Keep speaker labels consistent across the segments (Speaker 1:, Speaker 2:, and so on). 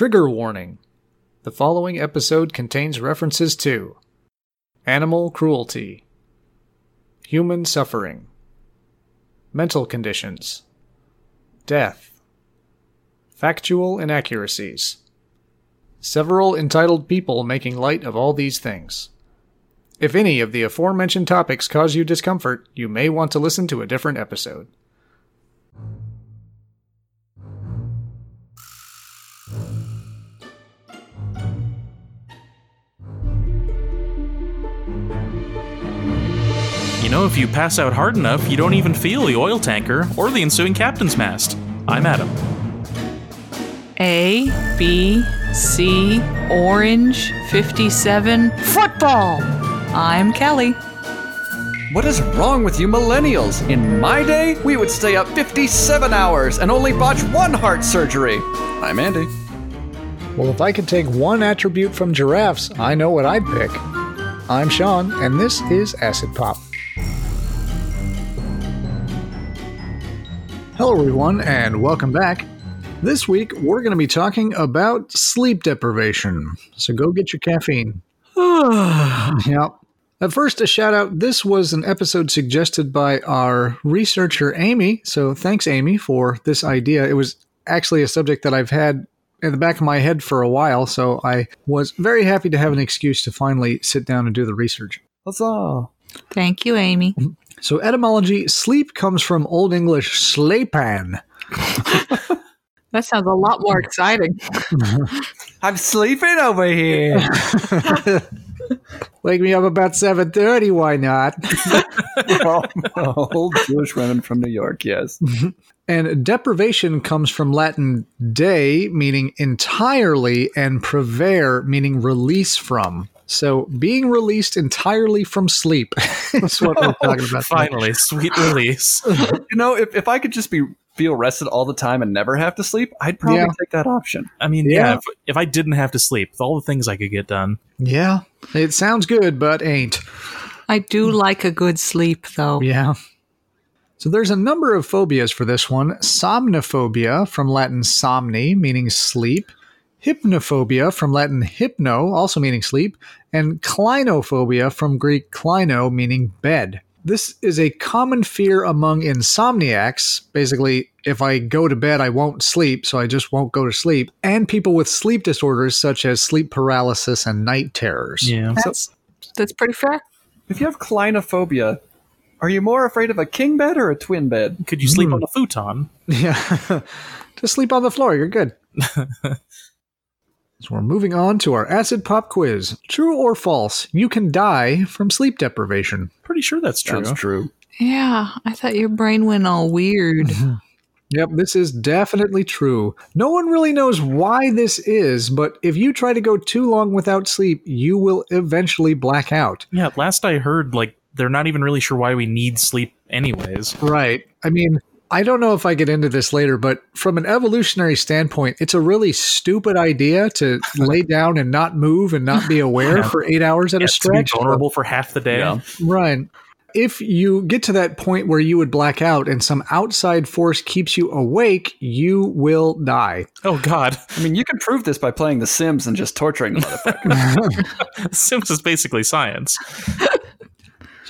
Speaker 1: Trigger warning. The following episode contains references to animal cruelty, human suffering, mental conditions, death, factual inaccuracies, several entitled people making light of all these things. If any of the aforementioned topics cause you discomfort, you may want to listen to a different episode.
Speaker 2: You know, if you pass out hard enough, you don't even feel the oil tanker or the ensuing captain's mast. I'm Adam.
Speaker 3: A, B, C, Orange, 57, Football! I'm Kelly.
Speaker 4: What is wrong with you millennials? In my day, we would stay up 57 hours and only botch one heart surgery. I'm Andy.
Speaker 1: Well, if I could take one attribute from giraffes, I know what I'd pick. I'm Sean, and this is Acid Pop. Hello, everyone, and welcome back. This week, we're going to be talking about sleep deprivation. So go get your caffeine. yep. At first, a shout out. This was an episode suggested by our researcher, Amy. So thanks, Amy, for this idea. It was actually a subject that I've had in the back of my head for a while, so I was very happy to have an excuse to finally sit down and do the research.
Speaker 4: Huzzah.
Speaker 3: Thank you, Amy.
Speaker 1: So, etymology sleep comes from Old English slepan.
Speaker 3: That sounds a lot more exciting.
Speaker 4: I'm sleeping over here.
Speaker 1: Wake me up about 7:30, why not?
Speaker 4: Oh, Old Jewish women from New York, yes.
Speaker 1: And deprivation comes from Latin de, meaning entirely, and prevere, meaning release from. So being released entirely from sleep is what we're talking about. today.
Speaker 2: Finally, sweet release.
Speaker 4: You know, if, if I could just be feel rested all the time and never have to sleep, I'd probably
Speaker 1: Yeah.
Speaker 4: take that option.
Speaker 2: I mean,
Speaker 1: Yeah.
Speaker 2: yeah, if, if I didn't have to sleep, with all the things I could get done.
Speaker 1: Yeah, it sounds good, but ain't.
Speaker 3: I do like a good sleep, though.
Speaker 1: Yeah. So there's a number of phobias for this one. Somnophobia, from Latin somni, meaning sleep. Hypnophobia, from Latin hypno, also meaning sleep. And clinophobia, from Greek klino, meaning bed. This is a common fear among insomniacs. Basically, if I go to bed, I won't sleep, so I just won't go to sleep. And people with sleep disorders such as sleep paralysis and night terrors.
Speaker 2: Yeah.
Speaker 3: That's, that's pretty fair.
Speaker 4: If you have clinophobia, are you more afraid of a king bed or a twin bed?
Speaker 2: Could you sleep hmm. on a futon?
Speaker 1: Yeah. Just sleep on the floor. You're good. so we're moving on to our acid pop quiz. True or false? You can die from sleep deprivation.
Speaker 2: Pretty sure that's true.
Speaker 4: That's true.
Speaker 3: Yeah, I thought your brain went all weird.
Speaker 1: Yep, this is definitely true. No one really knows why this is, but if you try to go too long without sleep, you will eventually black out.
Speaker 2: Yeah, last I heard, like, they're not even really sure why we need sleep anyways.
Speaker 1: Right. I mean, I don't know if I get into this later, but from an evolutionary standpoint, it's a really stupid idea to lay down and not move and not be aware
Speaker 2: Yeah.
Speaker 1: for eight hours at
Speaker 2: Yeah,
Speaker 1: a
Speaker 2: to be
Speaker 1: stretch.
Speaker 2: vulnerable for half the day.
Speaker 4: Yeah.
Speaker 1: Right. If you get to that point where you would black out and some outside force keeps you awake, you will die.
Speaker 2: Oh God,
Speaker 4: I mean, you can prove this by playing The Sims and just torturing the motherfucker.
Speaker 2: Sims is basically science.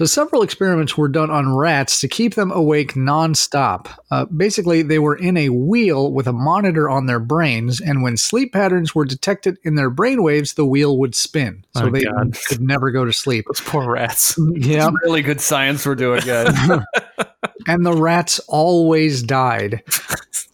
Speaker 1: So, several experiments were done on rats to keep them awake nonstop. Uh, basically, they were in a wheel with a monitor on their brains, and when sleep patterns were detected in their brainwaves, the wheel would spin. So
Speaker 2: Oh,
Speaker 1: they
Speaker 2: God.
Speaker 1: could never go to sleep.
Speaker 2: Those poor rats.
Speaker 1: Yeah.
Speaker 4: It's really good science we're doing, guys.
Speaker 1: And the rats always died.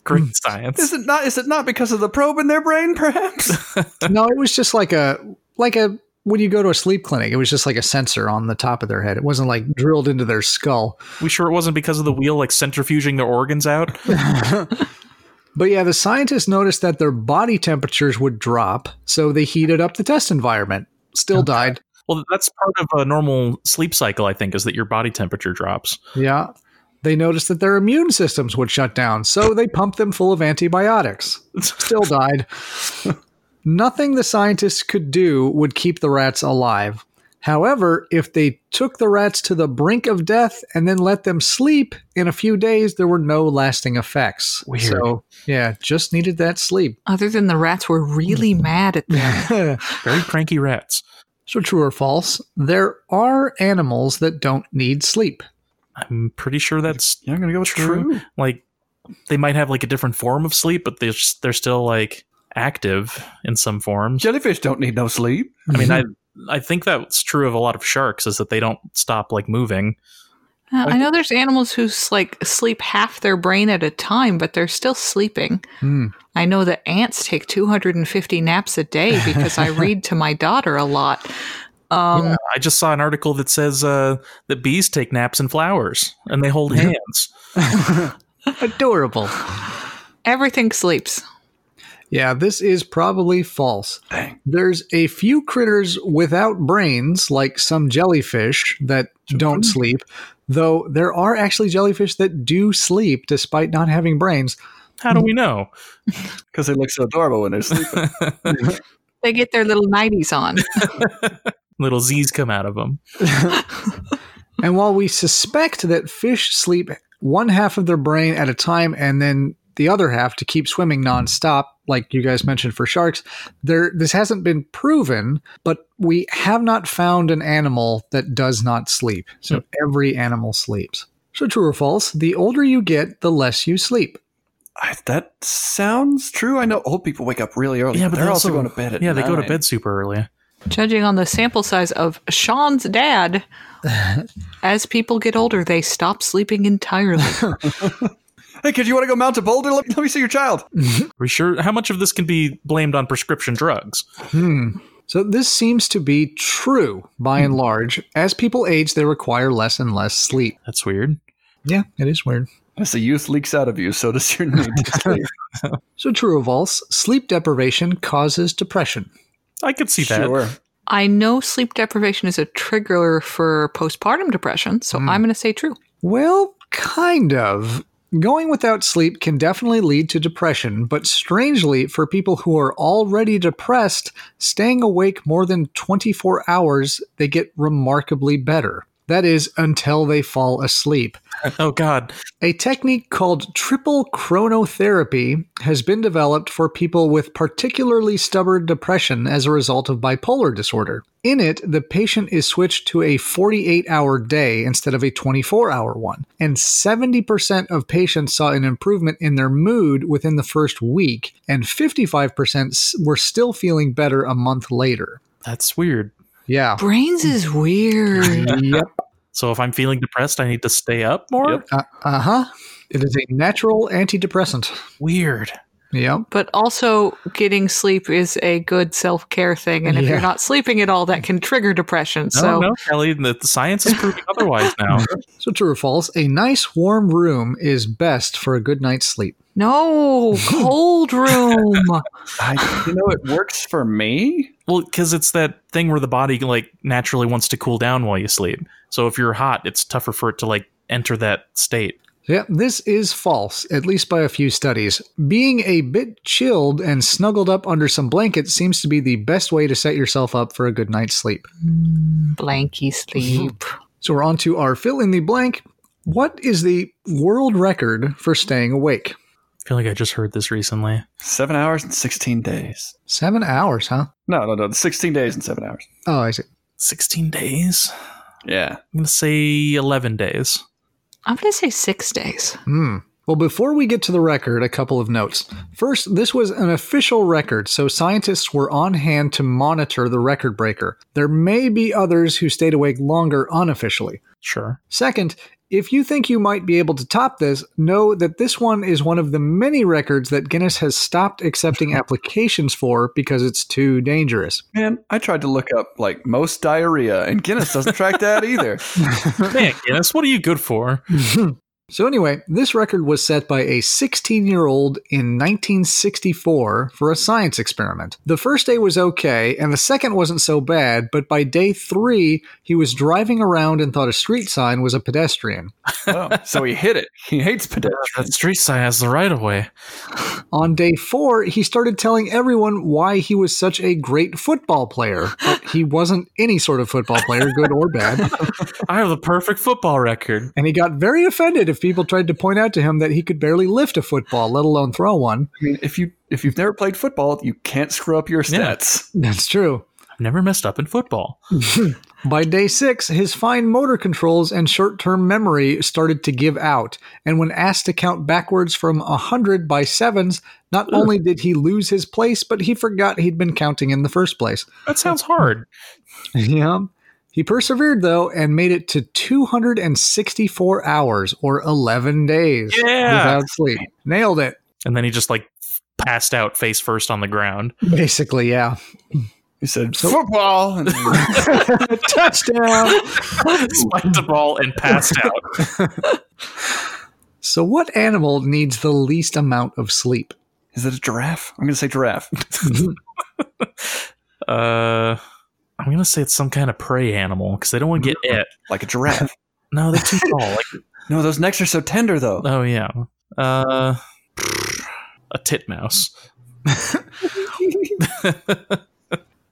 Speaker 2: Great science.
Speaker 4: is it not? Is it not because of the probe in their brain? Perhaps.
Speaker 1: no, it was just like a, like a, when you go to a sleep clinic, it was just like a sensor on the top of their head. It wasn't like drilled into their skull.
Speaker 2: We sure it wasn't because of the wheel like centrifuging their organs out?
Speaker 1: But yeah, the scientists noticed that their body temperatures would drop, so they heated up the test environment. Still died.
Speaker 2: Well, that's part of a normal sleep cycle, I think, is that your body temperature drops.
Speaker 1: Yeah. They noticed that their immune systems would shut down, so they pumped them full of antibiotics. Still died. Nothing the scientists could do would keep the rats alive. However, if they took the rats to the brink of death and then let them sleep, in a few days there were no lasting effects.
Speaker 2: Weird.
Speaker 1: So, yeah, just needed that sleep.
Speaker 3: Other than the rats were really mm-hmm. mad at them.
Speaker 2: Very cranky rats.
Speaker 1: so, true or false, there are animals that don't need sleep.
Speaker 2: I'm pretty sure that's
Speaker 4: You're going to go with
Speaker 2: True.
Speaker 4: true?
Speaker 2: like they might have like a different form of sleep, but they're s- they're still like active in some forms.
Speaker 4: Jellyfish don't need no sleep.
Speaker 2: I mean, I I think that's true of a lot of sharks is that they don't stop like moving.
Speaker 3: Uh, I know there's animals who like sleep half their brain at a time, but they're still sleeping.
Speaker 1: Hmm.
Speaker 3: I know that ants take 250 naps a day because I read to my daughter a lot. Um,
Speaker 2: I just saw an article that says uh, that bees take naps in flowers and they hold hands.
Speaker 1: Adorable.
Speaker 3: Everything sleeps.
Speaker 1: Yeah, this is probably false.
Speaker 4: Dang.
Speaker 1: There's a few critters without brains, like some jellyfish, that don't sleep, though there are actually jellyfish that do sleep despite not having brains.
Speaker 2: How do we know?
Speaker 4: Because they look so adorable when they're sleeping.
Speaker 3: They get their little nighties on.
Speaker 2: Little Z's come out of them.
Speaker 1: And while we suspect that fish sleep one half of their brain at a time and then the other half to keep swimming nonstop, like you guys mentioned for sharks, there this hasn't been proven, but we have not found an animal that does not sleep. So hmm. every animal sleeps. So true or false, the older you get, the less you sleep.
Speaker 4: I, that sounds true. I know old people wake up really early.
Speaker 2: Yeah, but
Speaker 4: they're
Speaker 2: they
Speaker 4: also
Speaker 2: also-
Speaker 4: going to bed at
Speaker 2: Yeah, they go to bed super early.
Speaker 3: Judging on the sample size of Sean's dad, as people get older, they stop sleeping entirely.
Speaker 4: Hey, kid, you want to go mount a boulder? Let, let me see your child.
Speaker 2: Are we sure? How much of this can be blamed on prescription drugs?
Speaker 1: Hmm. So this seems to be true by and large. As people age, they require less and less sleep.
Speaker 2: That's weird.
Speaker 1: Yeah, it is weird.
Speaker 4: As the youth leaks out of you, so does your need to sleep.
Speaker 1: So true or false, sleep deprivation causes depression.
Speaker 2: I could see that.
Speaker 4: Sure.
Speaker 3: I know sleep deprivation is a trigger for postpartum depression, so I'm going to say true.
Speaker 1: Well, kind of. Going without sleep can definitely lead to depression, but strangely, for people who are already depressed, staying awake more than 24 hours, they get remarkably better. That is, until they fall asleep.
Speaker 2: Oh God,
Speaker 1: A technique called triple chronotherapy has been developed for people with particularly stubborn depression as a result of bipolar disorder. In it, the patient is switched to a 48 hour day instead of a 24 hour one, and 70% of patients saw an improvement in their mood within the first week, and 55% were still feeling better a month later.
Speaker 2: that's weird.
Speaker 1: Yeah.
Speaker 3: Brains is weird.
Speaker 1: yep.
Speaker 2: So if I'm feeling depressed, I need to stay up more.
Speaker 4: Yep.
Speaker 1: Uh huh. It is a natural antidepressant.
Speaker 2: Weird.
Speaker 1: Yep.
Speaker 3: but also, getting sleep is a good self care thing. And if
Speaker 1: Yeah.
Speaker 3: you're not sleeping at all, that can trigger depression.
Speaker 2: No,
Speaker 3: so,
Speaker 2: no, Kelly. The, the science is proving otherwise now.
Speaker 1: So true or false, a nice warm room is best for a good night's sleep.
Speaker 3: no, cold room.
Speaker 4: I, you know, it works for me.
Speaker 2: Well, because it's that thing where the body like naturally wants to cool down while you sleep. So if you're hot, it's tougher for it to like enter that state.
Speaker 1: Yeah, this is false, at least by a few studies. Being a bit chilled and snuggled up under some blankets seems to be the best way to set yourself up for a good night's sleep.
Speaker 3: Blanky sleep.
Speaker 1: So we're on to our fill in the blank. What is the world record for staying awake?
Speaker 2: I feel like I just heard this recently.
Speaker 4: Seven hours and 16 days.
Speaker 1: Seven hours, huh?
Speaker 4: No, no, no. 16 days and seven hours.
Speaker 1: Oh, I see.
Speaker 2: 16 days?
Speaker 4: Yeah.
Speaker 2: I'm going to say 11 days.
Speaker 3: I'm going to say six days.
Speaker 1: Hmm. Well, before we get to the record, a couple of notes. First, this was an official record, so scientists were on hand to monitor the record breaker. There may be others who stayed awake longer unofficially.
Speaker 2: Sure.
Speaker 1: Second, if you think you might be able to top this, know that this one is one of the many records that Guinness has stopped accepting applications for because it's too dangerous.
Speaker 4: Man, I tried to look up like most diarrhea, and Guinness doesn't track that either.
Speaker 2: Man, Guinness, what are you good for?
Speaker 1: So, anyway, this record was set by a 16 year old in 1964 for a science experiment. The first day was okay, and the second wasn't so bad, but by day three, he was driving around and thought a street sign was a pedestrian.
Speaker 4: Oh, so he hit it. He hates pedestrians.
Speaker 2: That street sign has the right of way.
Speaker 1: On day four, he started telling everyone why he was such a great football player. But he wasn't any sort of football player, good or bad.
Speaker 2: I have the perfect football record.
Speaker 1: And he got very offended if people tried to point out to him that he could barely lift a football, let alone throw one.
Speaker 4: I mean, if you if you've never played football, you can't screw up your
Speaker 2: Yeah.
Speaker 4: stats.
Speaker 1: That's true.
Speaker 2: I've never messed up in football.
Speaker 1: By day six, his fine motor controls and short term memory started to give out. And when asked to count backwards from 100 by sevens, not only did he lose his place, but he forgot he'd been counting in the first place.
Speaker 2: That sounds hard.
Speaker 1: yeah. He persevered, though, and made it to 264 hours or 11 days
Speaker 2: Yeah.
Speaker 1: without sleep. Nailed it.
Speaker 2: And then he just like passed out face first on the ground.
Speaker 1: Basically, yeah.
Speaker 4: He said football. And
Speaker 1: Touchdown.
Speaker 2: Spiked the ball and passed out.
Speaker 1: so, what animal needs the least amount of sleep?
Speaker 4: is it a giraffe? I'm going to say giraffe.
Speaker 2: Uh, I'm gonna say it's some kind of prey animal because they don't want to get it.
Speaker 4: like a giraffe.
Speaker 2: No, they're too tall. Like,
Speaker 4: no, those necks are so tender, though.
Speaker 2: oh yeah. Uh, a titmouse.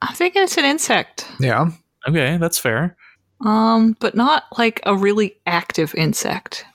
Speaker 3: I'm thinking it's an insect.
Speaker 1: Yeah.
Speaker 2: Okay, that's fair.
Speaker 3: Um, but not like a really active insect.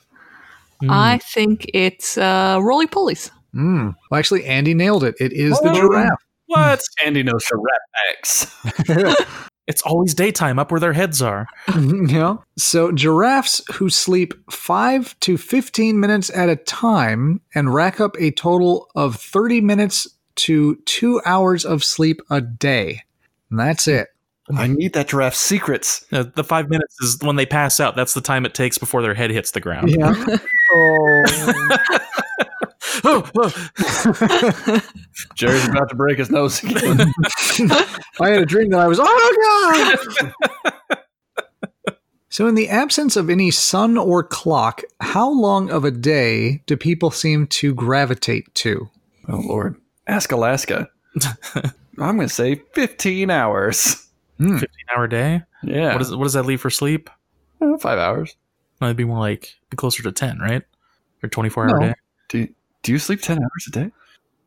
Speaker 2: Hmm.
Speaker 3: I think it's uh, roly polies.
Speaker 1: Mm. Well, actually, Andy nailed it. It is the
Speaker 4: Oh.
Speaker 1: giraffe.
Speaker 2: What?
Speaker 4: Andy knows giraffe X.
Speaker 2: It's always daytime up where their heads are.
Speaker 1: yeah. So giraffes who sleep 5 to 15 minutes at a time and rack up a total of 30 minutes to 2 hours of sleep a day. And that's it.
Speaker 4: I need that giraffe's secrets.
Speaker 2: Uh, the five minutes is when they pass out. That's the time it takes before their head hits the ground.
Speaker 1: Yeah. oh.
Speaker 2: Oh, oh.
Speaker 4: Jerry's about to break his nose again.
Speaker 1: I had a dream that I was, oh God! so, in the absence of any sun or clock, how long of a day do people seem to gravitate to?
Speaker 4: oh, Lord. Ask Alaska. I'm going to say 15 hours.
Speaker 2: 15 hour day.
Speaker 4: Yeah.
Speaker 2: What, is, what does that leave for sleep?
Speaker 4: Uh, five hours.
Speaker 2: That'd be more like be closer to 10, right? Or 24 hour
Speaker 1: No.
Speaker 2: day.
Speaker 4: Do you, sleep 10 hours a day?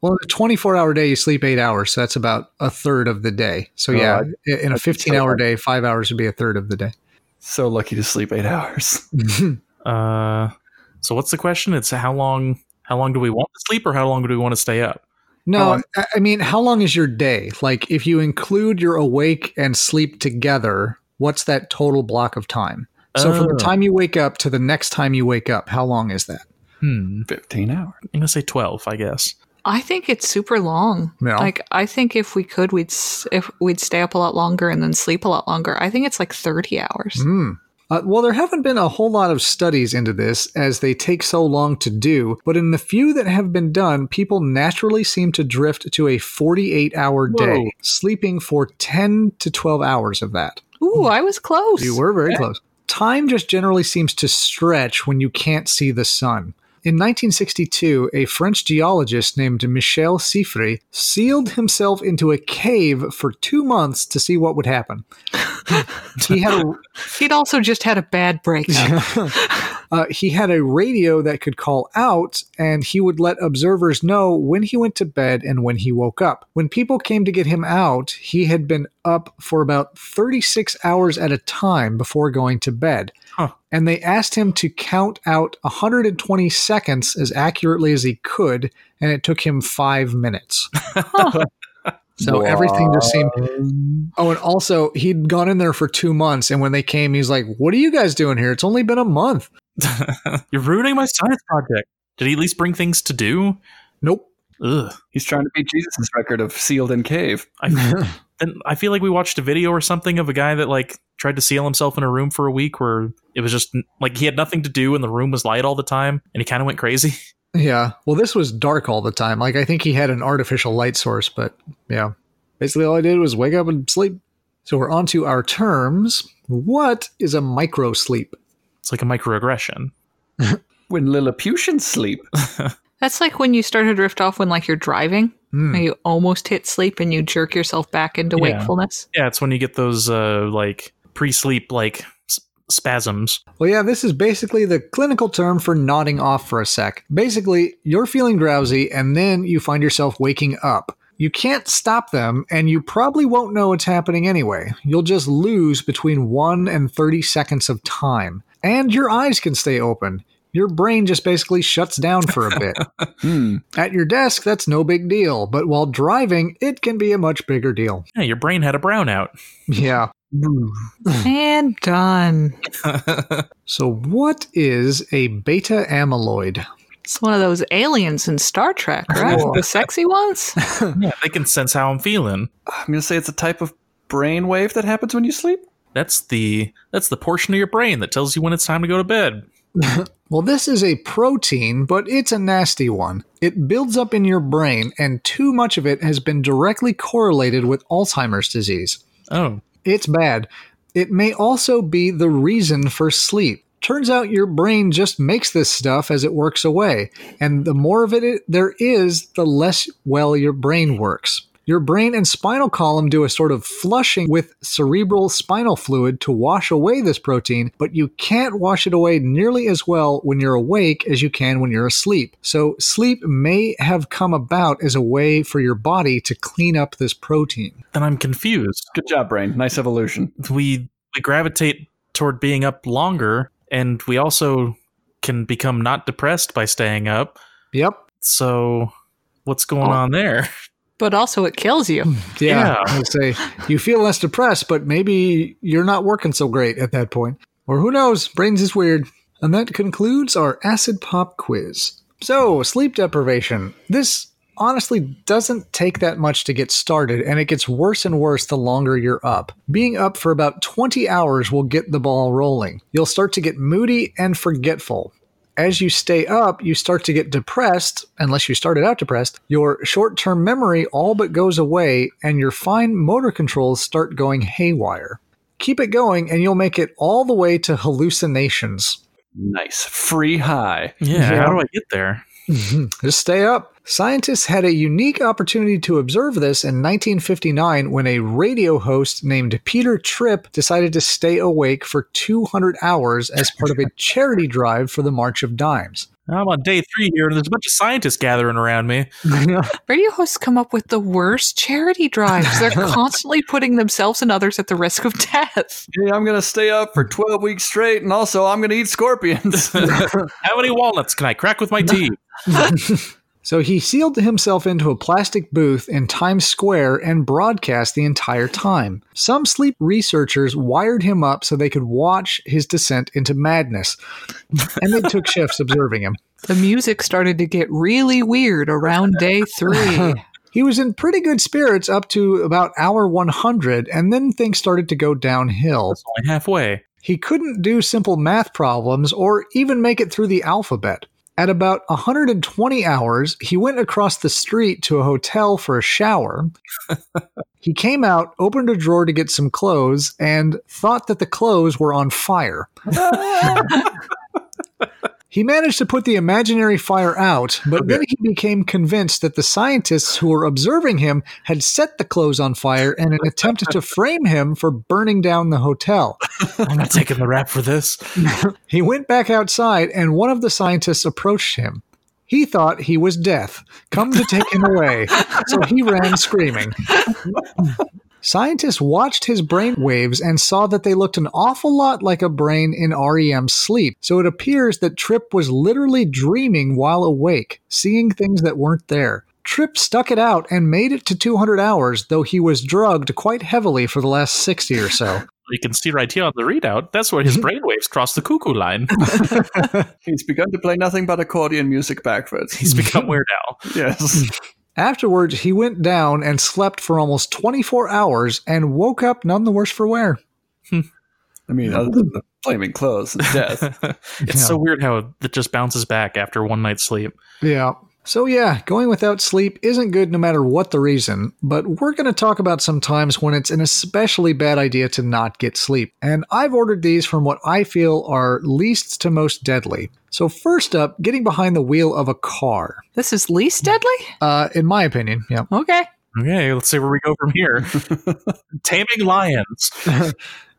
Speaker 1: Well, in a 24 hour day, you sleep eight hours. So that's about a third of the day. So,
Speaker 4: Oh,
Speaker 1: yeah,
Speaker 4: I-
Speaker 1: in a 15 hour day, five hours would be a third of the day.
Speaker 4: So lucky to sleep eight hours.
Speaker 2: Uh, so what's the question? It's how long? How long do we want to sleep, or how long do we want to stay up?
Speaker 1: No,
Speaker 4: Oh,
Speaker 1: I- I mean, how long is your day? Like, if you include your awake and sleep together, what's that total block of time? So, from the
Speaker 2: Oh.
Speaker 1: time you wake up to the next time you wake up, how long is that?
Speaker 2: Hmm.
Speaker 4: 15 hours.
Speaker 2: I'm gonna say 12, I guess.
Speaker 3: I think it's super long.
Speaker 1: Yeah.
Speaker 3: Like I think if we could, we'd s- if we'd stay up a lot longer and then sleep a lot longer. I think it's like thirty hours.
Speaker 1: Hmm. Uh, well, there haven't been a whole lot of studies into this as they take so long to do, but in the few that have been done, people naturally seem to drift to a 48 hour
Speaker 2: Whoa.
Speaker 1: day, sleeping for 10 to 12 hours of that.
Speaker 3: Ooh, I was close.
Speaker 1: You were very close. Time just generally seems to stretch when you can't see the sun. In 1962, a French geologist named Michel Siffre sealed himself into a cave for two months to see what would happen. he had a
Speaker 3: He'd also just had a bad breakup.
Speaker 1: uh, he had a radio that could call out, and he would let observers know when he went to bed and when he woke up. When people came to get him out, he had been up for about 36 hours at a time before going to bed.
Speaker 2: Huh.
Speaker 1: And they asked him to count out 120 seconds as accurately as he could, and it took him five minutes. So everything just seemed. Oh, and also he'd gone in there for two months, and when they came, he's like, "What are you guys doing here? It's only been a month."
Speaker 2: You're ruining my science project. Did he at least bring things to do?
Speaker 1: Nope.
Speaker 2: Ugh.
Speaker 4: He's trying to beat Jesus' record of sealed in cave.
Speaker 2: I, then I feel like we watched a video or something of a guy that like tried to seal himself in a room for a week where it was just like he had nothing to do and the room was light all the time and he kind of went crazy.
Speaker 1: Yeah. Well, this was dark all the time. Like I think he had an artificial light source, but yeah. Basically all I did was wake up and sleep. So we're on to our terms. What is a micro sleep?
Speaker 2: It's like a microaggression.
Speaker 4: when Lilliputians sleep.
Speaker 3: That's like when you start to drift off when like you're driving. And You almost hit sleep and you jerk yourself back into
Speaker 2: Yeah.
Speaker 3: wakefulness.
Speaker 2: Yeah, it's when you get those uh like pre-sleep like s- spasms.
Speaker 1: Well, yeah, this is basically the clinical term for nodding off for a sec. Basically, you're feeling drowsy and then you find yourself waking up. You can't stop them, and you probably won't know it's happening anyway. You'll just lose between 1 and 30 seconds of time. And your eyes can stay open. Your brain just basically shuts down for a bit.
Speaker 4: Hmm.
Speaker 1: At your desk, that's no big deal, but while driving, it can be a much bigger deal.
Speaker 2: Yeah, your brain had a brownout.
Speaker 1: Yeah.
Speaker 3: And done.
Speaker 1: So, what is a beta amyloid?
Speaker 3: It's one of those aliens in Star Trek, right?
Speaker 1: Cool.
Speaker 3: the sexy ones.
Speaker 2: yeah, they can sense how I'm feeling.
Speaker 4: I'm going to say it's a type of brain wave that happens when you sleep.
Speaker 2: That's the that's the portion of your brain that tells you when it's time to go to bed.
Speaker 1: Well, this is a protein, but it's a nasty one. It builds up in your brain, and too much of it has been directly correlated with Alzheimer's disease.
Speaker 2: Oh,
Speaker 1: It's bad. It may also be the reason for sleep. Turns out your brain just makes this stuff as it works away, and the more of it there is, the less well your brain works. Your brain and spinal column do a sort of flushing with cerebral spinal fluid to wash away this protein, but you can't wash it away nearly as well when you're awake as you can when you're asleep. So, sleep may have come about as a way for your body to clean up this protein.
Speaker 2: then I'm confused.
Speaker 4: Good job, brain. Nice evolution.
Speaker 2: We we gravitate toward being up longer, and we also can become not depressed by staying up.
Speaker 1: Yep.
Speaker 2: So, what's going
Speaker 1: Oh.
Speaker 2: on there?
Speaker 3: But also it kills you.
Speaker 1: Yeah,
Speaker 2: Yeah.
Speaker 1: I would say you feel less depressed, but maybe you're not working so great at that point. Or who knows? Brains is weird. And that concludes our acid pop quiz. So, sleep deprivation. This honestly doesn't take that much to get started, and it gets worse and worse the longer you're up. Being up for about 20 hours will get the ball rolling. You'll start to get moody and forgetful as you stay up, you start to get depressed, unless you started out depressed. Your short term memory all but goes away, and your fine motor controls start going haywire. Keep it going, and you'll make it all the way to hallucinations.
Speaker 4: Nice. Free high.
Speaker 2: Yeah,
Speaker 1: Yeah.
Speaker 2: how do I get there?
Speaker 1: Just stay up. Scientists had a unique opportunity to observe this in 1959 when a radio host named Peter Tripp decided to stay awake for 200 hours as part of a charity drive for the March of Dimes.
Speaker 2: I'm on day three here, and there's a bunch of scientists gathering around me.
Speaker 3: Radio hosts come up with the worst charity drives. They're constantly putting themselves and others at the risk of death.
Speaker 4: Hey, I'm going to stay up for 12 weeks straight, and also I'm going to eat scorpions.
Speaker 2: How many walnuts can I crack with my teeth?
Speaker 1: So he sealed himself into a plastic booth in Times Square and broadcast the entire time. Some sleep researchers wired him up so they could watch his descent into madness, and they took shifts observing him.
Speaker 3: The music started to get really weird around day three.
Speaker 1: He was in pretty good spirits up to about hour 100, and then things started to go downhill.
Speaker 2: Only halfway.
Speaker 1: He couldn't do simple math problems or even make it through the alphabet. At about 120 hours, he went across the street to a hotel for a shower. he came out, opened a drawer to get some clothes, and thought that the clothes were on fire. He managed to put the imaginary fire out, but then he became convinced that the scientists who were observing him had set the clothes on fire in an attempt to frame him for burning down the hotel.
Speaker 2: I'm not taking the rap for this.
Speaker 1: He went back outside, and one of the scientists approached him. He thought he was death, come to take him away, so he ran screaming. Scientists watched his brain waves and saw that they looked an awful lot like a brain in REM sleep, so it appears that Tripp was literally dreaming while awake, seeing things that weren't there. Tripp stuck it out and made it to 200 hours, though he was drugged quite heavily for the last 60 or so.
Speaker 2: You can see right here on the readout. That's where his mm-hmm. brainwaves cross the cuckoo line.
Speaker 4: He's begun to play nothing but accordion music backwards.
Speaker 2: He's become Weird Al.
Speaker 4: yes.
Speaker 1: Afterwards, he went down and slept for almost 24 hours and woke up none the worse for wear.
Speaker 4: I mean, other than the flaming clothes and death.
Speaker 2: it's so weird how it just bounces back after one night's sleep.
Speaker 1: Yeah. So, yeah, going without sleep isn't good no matter what the reason, but we're going to talk about some times when it's an especially bad idea to not get sleep. And I've ordered these from what I feel are least to most deadly. So, first up, getting behind the wheel of a car.
Speaker 3: This is least deadly?
Speaker 1: Uh, in my opinion, yeah.
Speaker 3: Okay.
Speaker 2: Okay, let's see where we go from here. Taming lions.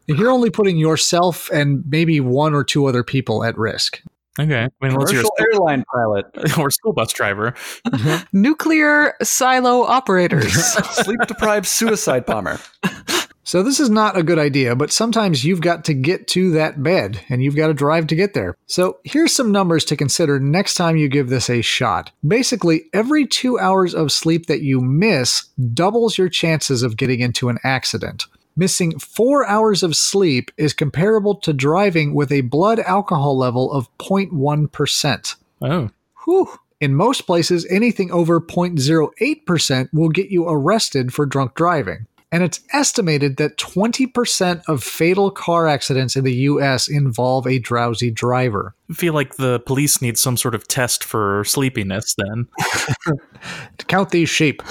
Speaker 1: You're only putting yourself and maybe one or two other people at risk.
Speaker 2: Okay, I mean, unless you're a
Speaker 4: Commercial airline pilot.
Speaker 2: or school bus driver. Mm-hmm.
Speaker 3: Nuclear silo operators.
Speaker 4: Sleep deprived suicide bomber.
Speaker 1: So, this is not a good idea, but sometimes you've got to get to that bed and you've got to drive to get there. So, here's some numbers to consider next time you give this a shot. Basically, every two hours of sleep that you miss doubles your chances of getting into an accident. Missing four hours of sleep is comparable to driving with a blood alcohol level of 0.1%.
Speaker 2: Oh,
Speaker 3: Whew.
Speaker 1: In most places, anything over 0.08% will get you arrested for drunk driving. And it's estimated that 20% of fatal car accidents in the US involve a drowsy driver.
Speaker 2: I feel like the police need some sort of test for sleepiness. Then
Speaker 1: To count these sheep.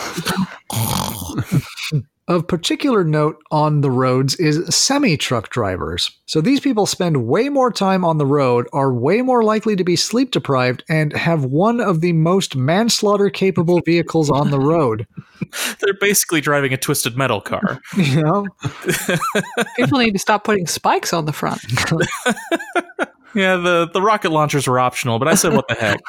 Speaker 1: Of particular note on the roads is semi truck drivers. So these people spend way more time on the road, are way more likely to be sleep deprived, and have one of the most manslaughter capable vehicles on the road.
Speaker 2: they're basically driving a twisted metal car.
Speaker 1: You know?
Speaker 3: People need to stop putting spikes on the front.
Speaker 2: Yeah, the the rocket launchers were optional, but I said, what the heck?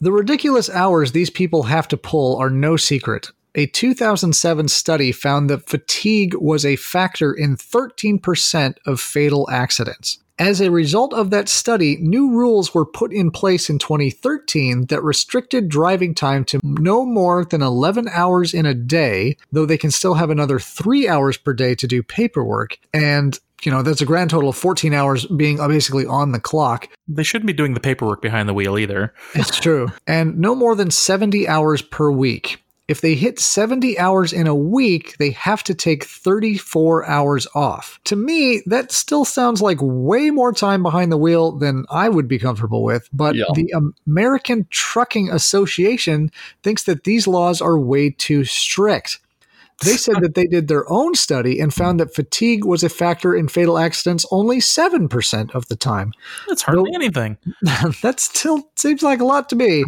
Speaker 1: The ridiculous hours these people have to pull are no secret. A 2007 study found that fatigue was a factor in 13% of fatal accidents. As a result of that study, new rules were put in place in 2013 that restricted driving time to no more than 11 hours in a day, though they can still have another three hours per day to do paperwork. And, you know, that's a grand total of 14 hours being uh, basically on the clock.
Speaker 2: They shouldn't be doing the paperwork behind the wheel either.
Speaker 1: It's true. and no more than 70 hours per week. If they hit 70 hours in a week, they have to take 34 hours off. To me, that still sounds like way more time behind the wheel than I would be comfortable with, but
Speaker 4: Yeah.
Speaker 1: the American Trucking Association thinks that these laws are way too strict. They said that they did their own study and found that fatigue was a factor in fatal accidents only 7% of the time.
Speaker 2: That's hardly anything.
Speaker 1: that still seems like a lot to me.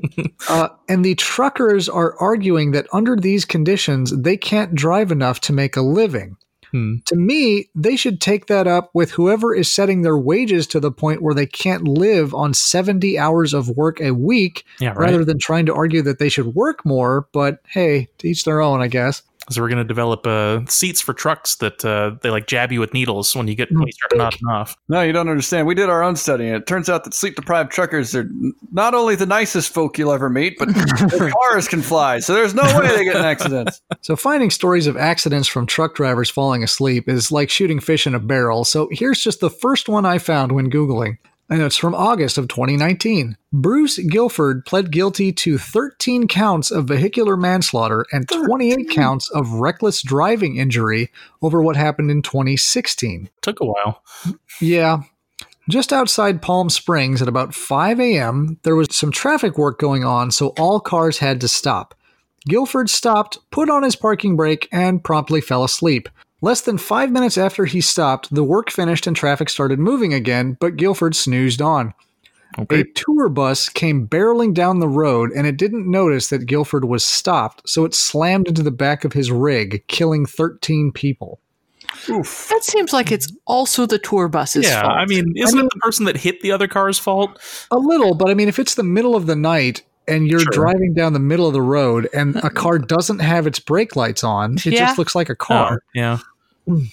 Speaker 1: uh, and the truckers are arguing that under these conditions, they can't drive enough to make a living.
Speaker 2: Hmm.
Speaker 1: To me, they should take that up with whoever is setting their wages to the point where they can't live on 70 hours of work a week
Speaker 2: Yeah, right.
Speaker 1: rather than trying to argue that they should work more. But hey, to each their own, I guess.
Speaker 2: So we're going to develop uh, seats for trucks that uh, they like jab you with needles when you get when you start nodding off.
Speaker 4: No, you don't understand. We did our own study, and it turns out that sleep deprived truckers are not only the nicest folk you'll ever meet, but their cars can fly, so there's no way they get in accidents.
Speaker 1: So, finding stories of accidents from truck drivers falling asleep is like shooting fish in a barrel. So, here's just the first one I found when Googling. And it's from August of 2019. Bruce Guilford pled guilty to 13 counts of vehicular manslaughter and 28 counts of reckless driving injury over what happened in 2016.
Speaker 2: Took a while.
Speaker 1: Yeah. Just outside Palm Springs at about 5 a.m., there was some traffic work going on, so all cars had to stop. Guilford stopped, put on his parking brake, and promptly fell asleep. Less than five minutes after he stopped, the work finished and traffic started moving again, but Guilford snoozed on.
Speaker 2: Okay.
Speaker 1: A tour bus came barreling down the road and it didn't notice that Guilford was stopped, so it slammed into the back of his rig, killing 13 people.
Speaker 4: Oof.
Speaker 3: That seems like it's also the tour bus's
Speaker 2: yeah,
Speaker 3: fault.
Speaker 2: I mean, isn't it the person that hit the other car's fault?
Speaker 1: A little, but I mean, if it's the middle of the night and you're
Speaker 2: Sure.
Speaker 1: driving down the middle of the road and a car doesn't have its brake lights on, it
Speaker 3: Yeah.
Speaker 1: just looks like a car.
Speaker 2: Oh, yeah.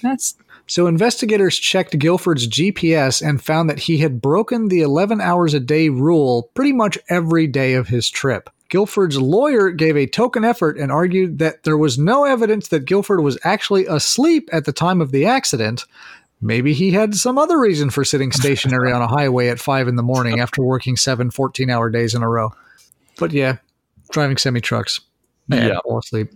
Speaker 3: That's
Speaker 1: So investigators checked Guilford's GPS and found that he had broken the 11 hours a day rule pretty much every day of his trip. Guilford's lawyer gave a token effort and argued that there was no evidence that Guilford was actually asleep at the time of the accident. Maybe he had some other reason for sitting stationary on a highway at 5 in the morning after working seven 14 hour days in a row. But yeah, driving semi trucks.
Speaker 4: Yeah.
Speaker 1: fall asleep.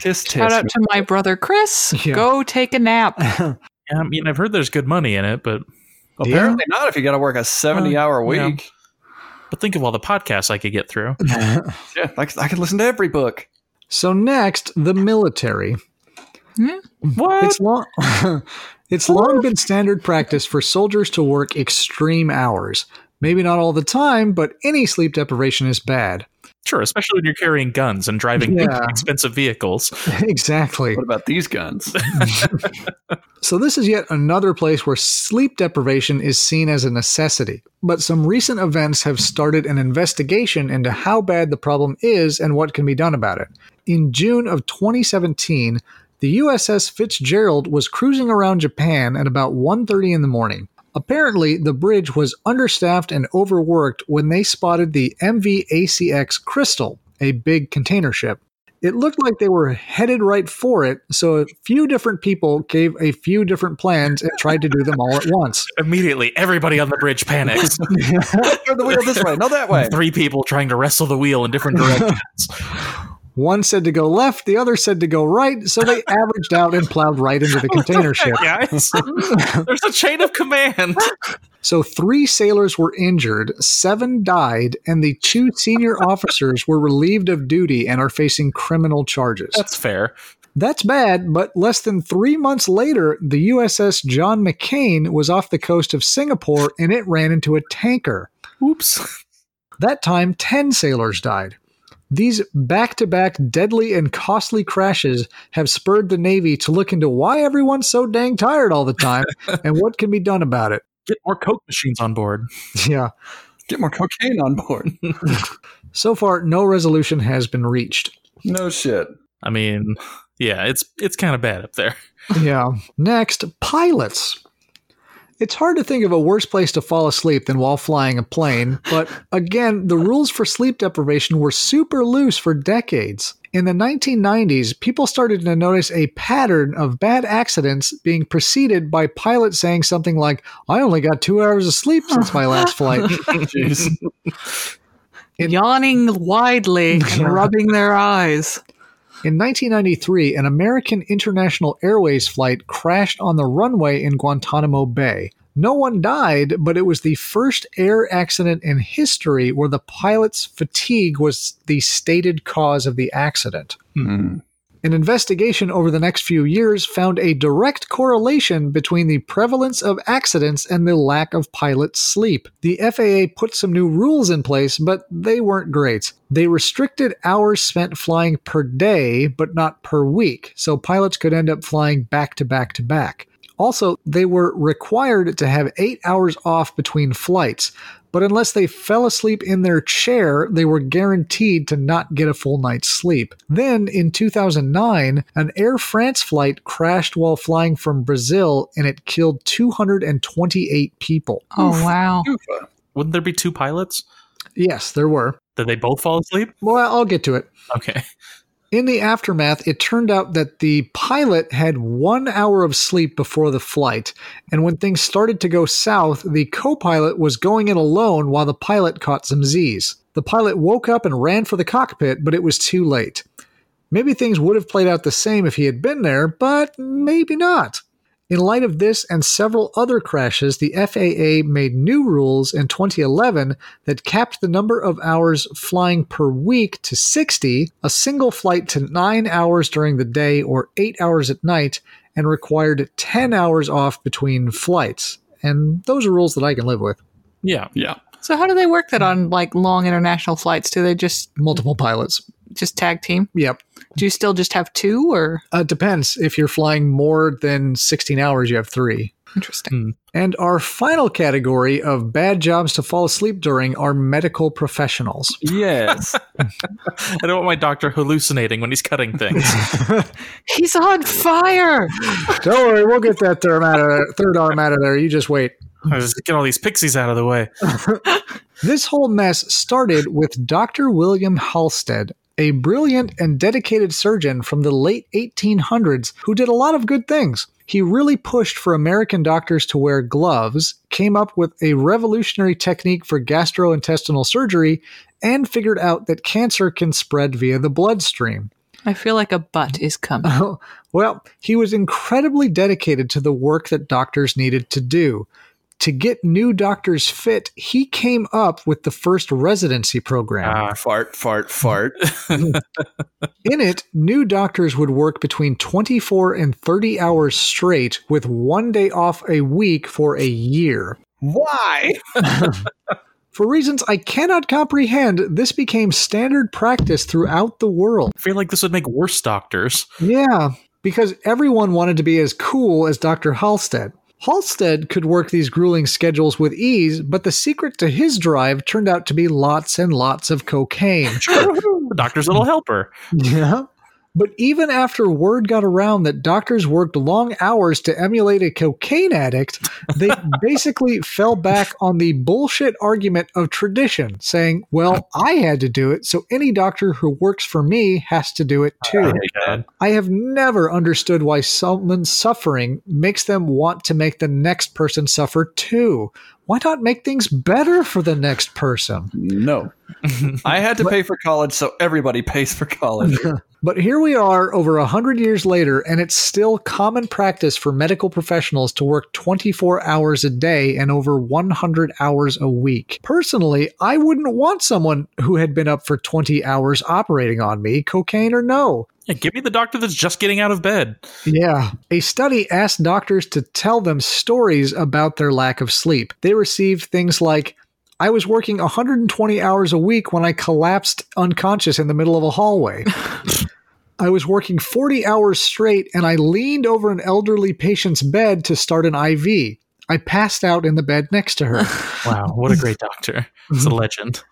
Speaker 4: Tisk
Speaker 3: shout
Speaker 4: tisk.
Speaker 3: out to my brother Chris.
Speaker 1: Yeah.
Speaker 3: Go take a nap.
Speaker 2: Yeah, I mean, I've heard there's good money in it, but
Speaker 4: Apparently not if you got to work a 70 hour
Speaker 2: Uh, yeah.
Speaker 4: week.
Speaker 2: But think of all the podcasts I could get through.
Speaker 4: Yeah, i could listen to every book.
Speaker 1: So next, the military.
Speaker 2: What?
Speaker 1: It's long. it's long been standard practice for soldiers to work extreme hours. Maybe not all the time, but any sleep deprivation is bad.
Speaker 2: Sure, especially when you're carrying guns and driving big,
Speaker 1: Yeah.
Speaker 2: expensive vehicles.
Speaker 1: exactly.
Speaker 4: What about these guns?
Speaker 1: So, this is yet another place where sleep deprivation is seen as a necessity. But some recent events have started an investigation into how bad the problem is and what can be done about it. In June of 2017, the USS Fitzgerald was cruising around Japan at about 1:30 in the morning. Apparently, the bridge was understaffed and overworked when they spotted the MV ACX Crystal, a big container ship. It looked like they were headed right for it, so a few different people gave a few different plans and tried to do them all at once.
Speaker 2: Immediately, everybody on the bridge panics.
Speaker 4: Turn the wheel this way, no that way.
Speaker 2: Three people trying to wrestle the wheel in different directions.
Speaker 1: One said to go left, the other said to go right, so they averaged out and plowed right into the container ship.
Speaker 2: guys. There's a chain of command.
Speaker 1: So three sailors were injured, seven died, and the two senior officers were relieved of duty and are facing criminal charges.
Speaker 2: That's fair.
Speaker 1: That's bad, but less than three months later, the USS John McCain was off the coast of Singapore and it ran into a tanker.
Speaker 2: Oops.
Speaker 1: That time, 10 sailors died. These back to back deadly and costly crashes have spurred the Navy to look into why everyone's so dang tired all the time and what can be done about it.
Speaker 2: Get more Coke machines on board.
Speaker 1: Yeah.
Speaker 4: Get more cocaine on board.
Speaker 1: So far, no resolution has been reached.
Speaker 4: No shit.
Speaker 2: I mean, yeah, it's it's kind of bad up there.
Speaker 1: Yeah. Next, pilots. It's hard to think of a worse place to fall asleep than while flying a plane, but again, the rules for sleep deprivation were super loose for decades. In the 1990s, people started to notice a pattern of bad accidents being preceded by pilots saying something like, I only got two hours of sleep since my last flight.
Speaker 4: Jeez.
Speaker 3: Yawning widely and rubbing their eyes.
Speaker 1: In 1993, an American International Airways flight crashed on the runway in Guantanamo Bay. No one died, but it was the first air accident in history where the pilot's fatigue was the stated cause of the accident.
Speaker 4: Hmm.
Speaker 1: An investigation over the next few years found a direct correlation between the prevalence of accidents and the lack of pilot sleep. The FAA put some new rules in place, but they weren't great. They restricted hours spent flying per day, but not per week, so pilots could end up flying back to back to back. Also, they were required to have eight hours off between flights, but unless they fell asleep in their chair, they were guaranteed to not get a full night's sleep. Then, in 2009, an Air France flight crashed while flying from Brazil and it killed 228 people.
Speaker 3: Oh, wow.
Speaker 2: Wouldn't there be two pilots?
Speaker 1: Yes, there were.
Speaker 2: Did they both fall asleep?
Speaker 1: Well, I'll get to it.
Speaker 2: Okay.
Speaker 1: In the aftermath, it turned out that the pilot had one hour of sleep before the flight, and when things started to go south, the co pilot was going in alone while the pilot caught some Z's. The pilot woke up and ran for the cockpit, but it was too late. Maybe things would have played out the same if he had been there, but maybe not. In light of this and several other crashes, the FAA made new rules in 2011 that capped the number of hours flying per week to 60, a single flight to 9 hours during the day or 8 hours at night, and required 10 hours off between flights. And those are rules that I can live with.
Speaker 2: Yeah.
Speaker 4: Yeah.
Speaker 3: So how do they work that on like long international flights? Do they just
Speaker 1: Multiple pilots.
Speaker 3: just tag team?
Speaker 1: Yep.
Speaker 3: Do you still just have two or
Speaker 1: Uh, depends. If you're flying more than 16 hours, you have three.
Speaker 3: interesting?
Speaker 1: And our final category of bad jobs to fall asleep during are medical professionals.
Speaker 4: Yes.
Speaker 2: I don't want my doctor hallucinating when he's cutting things.
Speaker 3: He's on fire.
Speaker 1: Don't worry, we'll get that third out of there, third arm out of there. You just wait.
Speaker 2: I Just get all these pixies out of the way.
Speaker 1: This whole mess started with Dr. William Halsted, a brilliant and dedicated surgeon from the late 1800s who did a lot of good things. He really pushed for American doctors to wear gloves, came up with a revolutionary technique for gastrointestinal surgery, and figured out that cancer can spread via the bloodstream.
Speaker 3: I feel like a butt is coming.
Speaker 1: well, he was incredibly dedicated to the work that doctors needed to do. To get new doctors fit, he came up with the first residency program.
Speaker 2: Ah,
Speaker 4: Fart, fart, fart.
Speaker 1: In it, new doctors would work between 24 and 30 hours straight with one day off a week for a year.
Speaker 4: Why?
Speaker 1: For reasons I cannot comprehend, this became standard practice throughout the world.
Speaker 2: I feel like this would make worse doctors.
Speaker 1: Yeah, because everyone wanted to be as cool as Dr. Halsted. Halsted could work these grueling schedules with ease, but the secret to his drive turned out to be lots and lots of cocaine.
Speaker 2: The doctor's little helper.
Speaker 1: Yeah. But even after word got around that doctors worked long hours to emulate a cocaine addict, they basically fell back on the bullshit argument of tradition, saying, Well, I had to do it, so any doctor who works for me has to do it too.
Speaker 2: God.
Speaker 1: I have never understood why someone's suffering makes them want to make the next person suffer too. Why not make things better for the next person?
Speaker 4: No. I had to pay for college, so everybody pays for college.
Speaker 1: But here we are over a hundred years later, and it's still common practice for medical professionals to work 24 hours a day and over 100 hours a week. Personally, I wouldn't want someone who had been up for 20 hours operating on me, cocaine or no.
Speaker 2: Yeah, give me the doctor that's just getting out of bed.
Speaker 1: Yeah. A study asked doctors to tell them stories about their lack of sleep. They received things like, I was working 120 hours a week when I collapsed unconscious in the middle of a hallway. I was working 40 hours straight and I leaned over an elderly patient's bed to start an IV. I passed out in the bed next to her.
Speaker 2: Wow, what a great doctor. It's a mm-hmm. legend.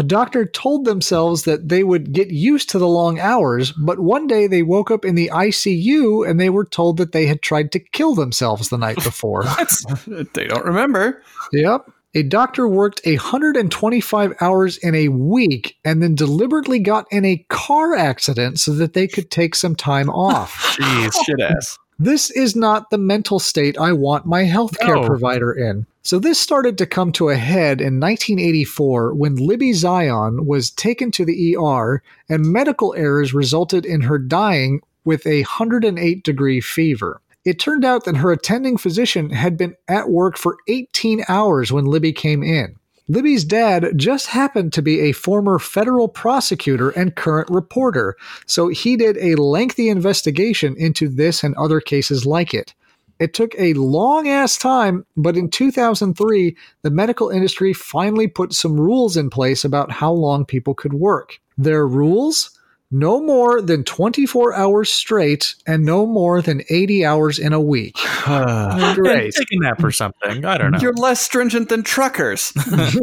Speaker 1: A doctor told themselves that they would get used to the long hours, but one day they woke up in the ICU and they were told that they had tried to kill themselves the night before.
Speaker 4: they don't remember.
Speaker 1: Yep. A doctor worked 125 hours in a week and then deliberately got in a car accident so that they could take some time off.
Speaker 4: Jeez, shit ass.
Speaker 1: This is not the mental state I want my healthcare
Speaker 2: No.
Speaker 1: provider in. So, this started to come to a head in 1984 when Libby Zion was taken to the ER and medical errors resulted in her dying with a 108 degree fever. It turned out that her attending physician had been at work for 18 hours when Libby came in. Libby's dad just happened to be a former federal prosecutor and current reporter, so he did a lengthy investigation into this and other cases like it. It took a long ass time, but in 2003, the medical industry finally put some rules in place about how long people could work. Their rules? No more than 24 hours straight and no more than 80 hours in a week.
Speaker 2: And
Speaker 1: Great.
Speaker 2: take a nap or something. I don't know.
Speaker 4: You're less stringent than truckers.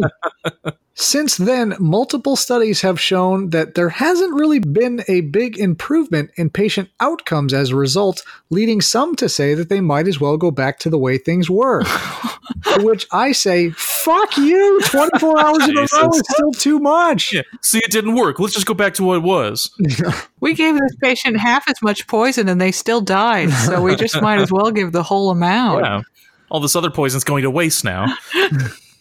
Speaker 1: Since then, multiple studies have shown that there hasn't really been a big improvement in patient outcomes as a result, leading some to say that they might as well go back to the way things were. to which I say, fuck you! 24 hours in a row is still too much.
Speaker 2: Yeah. See, it didn't work. Let's just go back to what it was.
Speaker 3: We gave this patient half as much poison and they still died, so we just might as well give the whole amount.
Speaker 2: Yeah. All this other poison's going to waste now.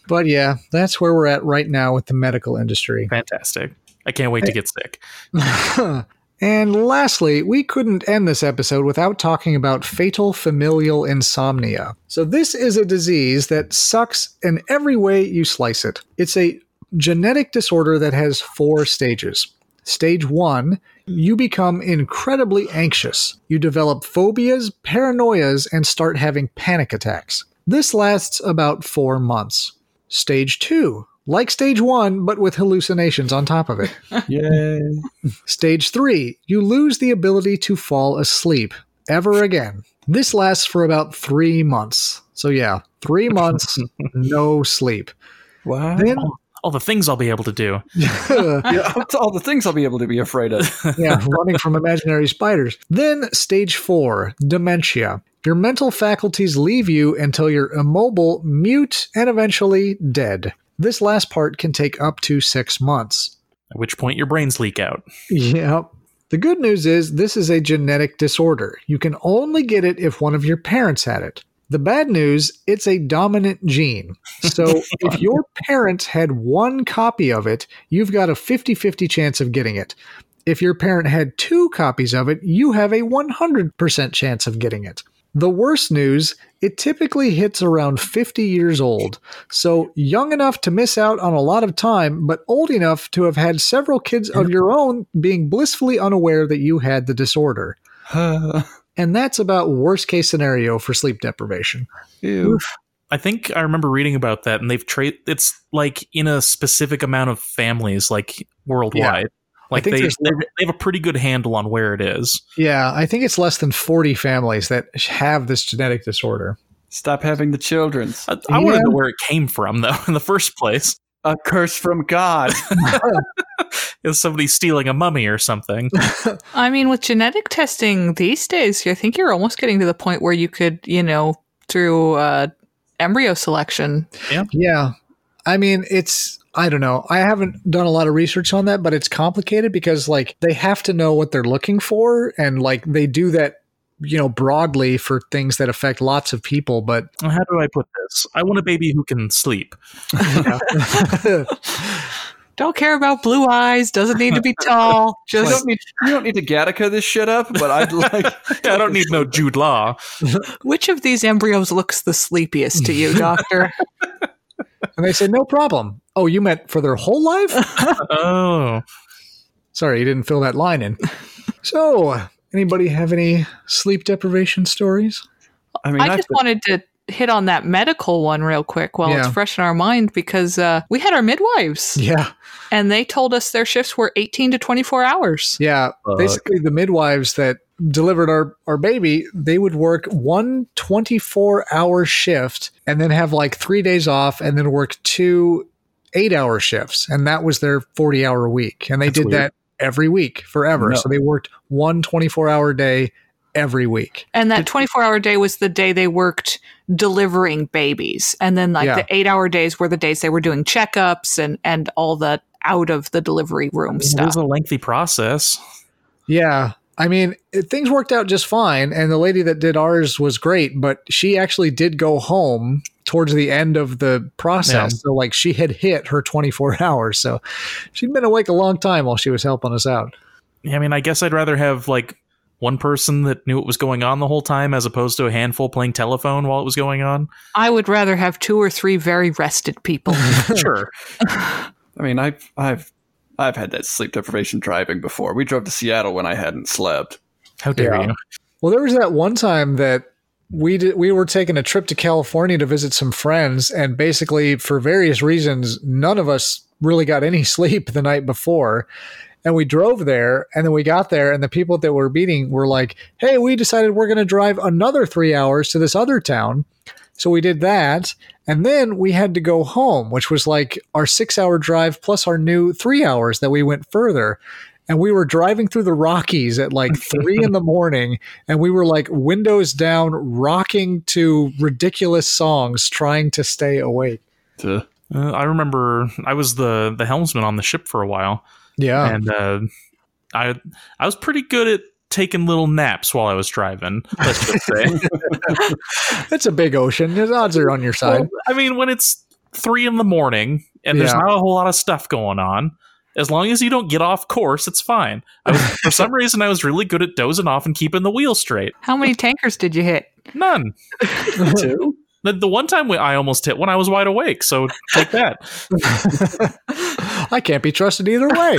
Speaker 1: But yeah, that's where we're at right now with the medical industry.
Speaker 2: Fantastic. I can't wait to get sick.
Speaker 1: And lastly, we couldn't end this episode without talking about fatal familial insomnia. So, this is a disease that sucks in every way you slice it. It's a genetic disorder that has four stages. Stage one, you become incredibly anxious. You develop phobias, paranoias, and start having panic attacks. This lasts about four months. Stage two, like stage one, but with hallucinations on top of it.
Speaker 4: Yay.
Speaker 1: Stage three, you lose the ability to fall asleep ever again. This lasts for about three months. So, yeah, three months, no sleep.
Speaker 4: Wow.
Speaker 1: Then,
Speaker 2: All the things I'll be able to do.
Speaker 4: yeah, all the things I'll be able to be afraid of.
Speaker 1: yeah, running from imaginary spiders. Then, stage four, dementia. Your mental faculties leave you until you're immobile, mute, and eventually dead. This last part can take up to six months.
Speaker 2: At which point your brains leak out.
Speaker 1: Yep. The good news is this is a genetic disorder. You can only get it if one of your parents had it. The bad news, it's a dominant gene. So if your parents had one copy of it, you've got a 50 50 chance of getting it. If your parent had two copies of it, you have a 100% chance of getting it. The worst news, it typically hits around 50 years old. So young enough to miss out on a lot of time, but old enough to have had several kids of your own being blissfully unaware that you had the disorder. And that's about worst case scenario for sleep deprivation.
Speaker 4: Ew.
Speaker 2: I think I remember reading about that, and they've tra- It's like in a specific amount of families, like worldwide. Like they, they they have a pretty good handle on where it is.
Speaker 1: Yeah, I think it's less than 40 families that have this genetic disorder.
Speaker 4: Stop having the children's.
Speaker 2: I, I want to know where it came from, though, in the first place.
Speaker 4: A curse from God.
Speaker 2: Is somebody stealing a mummy or something?
Speaker 3: I mean, with genetic testing these days, I think you're almost getting to the point where you could, you know, through uh, embryo selection.
Speaker 1: Yeah. Yeah. I mean, it's, I don't know. I haven't done a lot of research on that, but it's complicated because, like, they have to know what they're looking for. And, like, they do that, you know, broadly for things that affect lots of people. But
Speaker 2: How do I put this? I want a baby who can sleep.
Speaker 3: Don't care about blue eyes. Doesn't need to be tall.
Speaker 4: you
Speaker 3: Just
Speaker 4: don't need you don't need to Gattaca this shit up, but I'd like
Speaker 2: I don't need no Jude Law.
Speaker 3: which of these embryos looks the sleepiest to you, doctor?
Speaker 1: and they say, no problem. Oh, you meant for their whole life?
Speaker 2: Oh,
Speaker 1: Sorry, you didn't fill that line in. So, anybody have any sleep deprivation stories?
Speaker 4: I mean
Speaker 3: I
Speaker 4: I
Speaker 3: just wanted to hit on that medical one real quick while it's fresh in our mind because uh, we had our midwives
Speaker 1: Yeah.
Speaker 3: and they told us their shifts were 18 to 24 hours.
Speaker 1: Yeah.
Speaker 2: Fuck.
Speaker 1: Basically, the midwives that delivered our, our baby, they would work one 24 hour shift and then have like three days off and then work two eight hour shifts. And that was their 40 hour week. And they
Speaker 2: That's
Speaker 1: did
Speaker 2: weird.
Speaker 1: that every week forever.
Speaker 4: No.
Speaker 1: So they worked one 24 hour day every week.
Speaker 3: And that 24 hour day was the day they worked delivering babies. And then, like,
Speaker 1: Yeah.
Speaker 3: the eight hour days were the days they were doing checkups and, and all the out of the delivery room
Speaker 2: it
Speaker 3: stuff.
Speaker 2: was a lengthy process.
Speaker 1: Yeah. I mean, it, things worked out just fine. And the lady that did ours was great, but she actually did go home towards the end of the process.
Speaker 2: Yeah.
Speaker 1: So, like, she had hit her 24 hours. So, she'd been awake a long time while she was helping us out.
Speaker 2: Yeah, I mean, I guess I'd rather have like one person that knew what was going on the whole time as opposed to a handful playing telephone while it was going on.
Speaker 3: I would rather have two or three very rested people.
Speaker 2: sure.
Speaker 4: I mean I've I've I've had that sleep deprivation driving before. We drove to Seattle when I hadn't slept.
Speaker 2: How dare
Speaker 1: Yeah.
Speaker 2: you?
Speaker 1: Well, there was that one time that we did, we were taking a trip to California to visit some friends, and basically for various reasons, none of us really got any sleep the night before. And we drove there, and then we got there, and the people that were meeting were like, "Hey, we decided we're going to drive another three hours to this other town." So we did that, and then we had to go home, which was like our six-hour drive plus our new three hours that we went further. And we were driving through the Rockies at like three in the morning, and we were like windows down, rocking to ridiculous songs, trying to stay awake.
Speaker 2: Uh, I remember I was the the helmsman on the ship for a while,
Speaker 1: Yeah,
Speaker 2: and uh, I I was pretty good at taking little naps while I was driving. Let's just say.
Speaker 1: it's a big ocean. The odds are on your side.
Speaker 2: Well, I mean, when it's three in the morning and there's not a whole lot of stuff going on, as long as you don't get off course, it's fine. I was, for some reason, I was really good at dozing off and keeping the wheel straight.
Speaker 3: How many tankers did you hit?
Speaker 2: None.
Speaker 4: two?
Speaker 2: The, the one time I almost hit one, I was wide awake. So take that.
Speaker 1: I can't be trusted either way.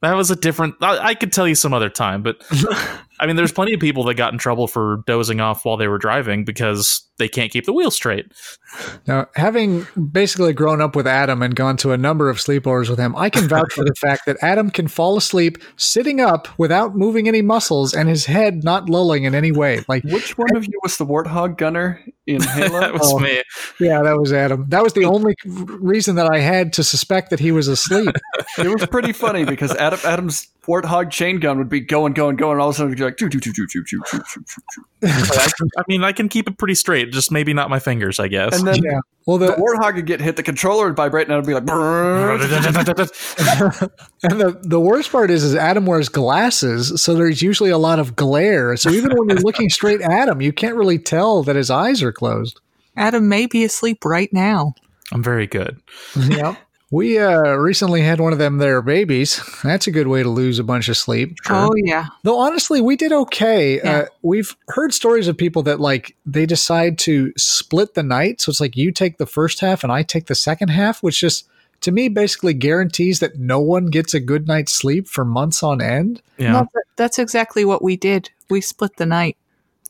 Speaker 2: That was a different. I, I could tell you some other time, but I mean, there's plenty of people that got in trouble for dozing off while they were driving because they can't keep the wheel straight.
Speaker 1: Now, having basically grown up with Adam and gone to a number of sleepovers with him, I can vouch for the fact that Adam can fall asleep sitting up without moving any muscles and his head not lulling in any way. Like,
Speaker 4: Which one of you was the warthog gunner in Halo?
Speaker 2: that was
Speaker 1: Oh.
Speaker 2: me.
Speaker 1: yeah, that was Adam. That was the only reason that I had to suspect that he was asleep.
Speaker 4: it was pretty funny because Adam Adam's warthog chain gun would be going, going, going, and all of a sudden it'd be like, choo, choo, choo, choo, choo, choo, choo, choo, choo, choo.
Speaker 2: I, I mean, I can keep it pretty straight, just maybe not my fingers, I guess.
Speaker 4: And then
Speaker 1: Yeah. Well,
Speaker 4: the
Speaker 1: the
Speaker 4: warthog would get hit, the controller would vibrate, and it'd be like,
Speaker 1: and the, the worst part is, is Adam wears glasses, so there's usually a lot of glare. So even when you're looking straight at him, you can't really tell that his eyes are closed.
Speaker 3: Adam may be asleep right now.
Speaker 2: I'm very good.
Speaker 1: Yep. We uh, recently had one of them there babies. That's a good way to lose a bunch of sleep.
Speaker 3: Oh yeah.
Speaker 1: Though honestly, we did okay.
Speaker 3: Yeah.
Speaker 1: Uh, we've heard stories of people that like they decide to split the night, so it's like you take the first half and I take the second half, which just to me basically guarantees that no one gets a good night's sleep for months on end.
Speaker 2: Yeah.
Speaker 3: No, that's exactly what we did. We split the night.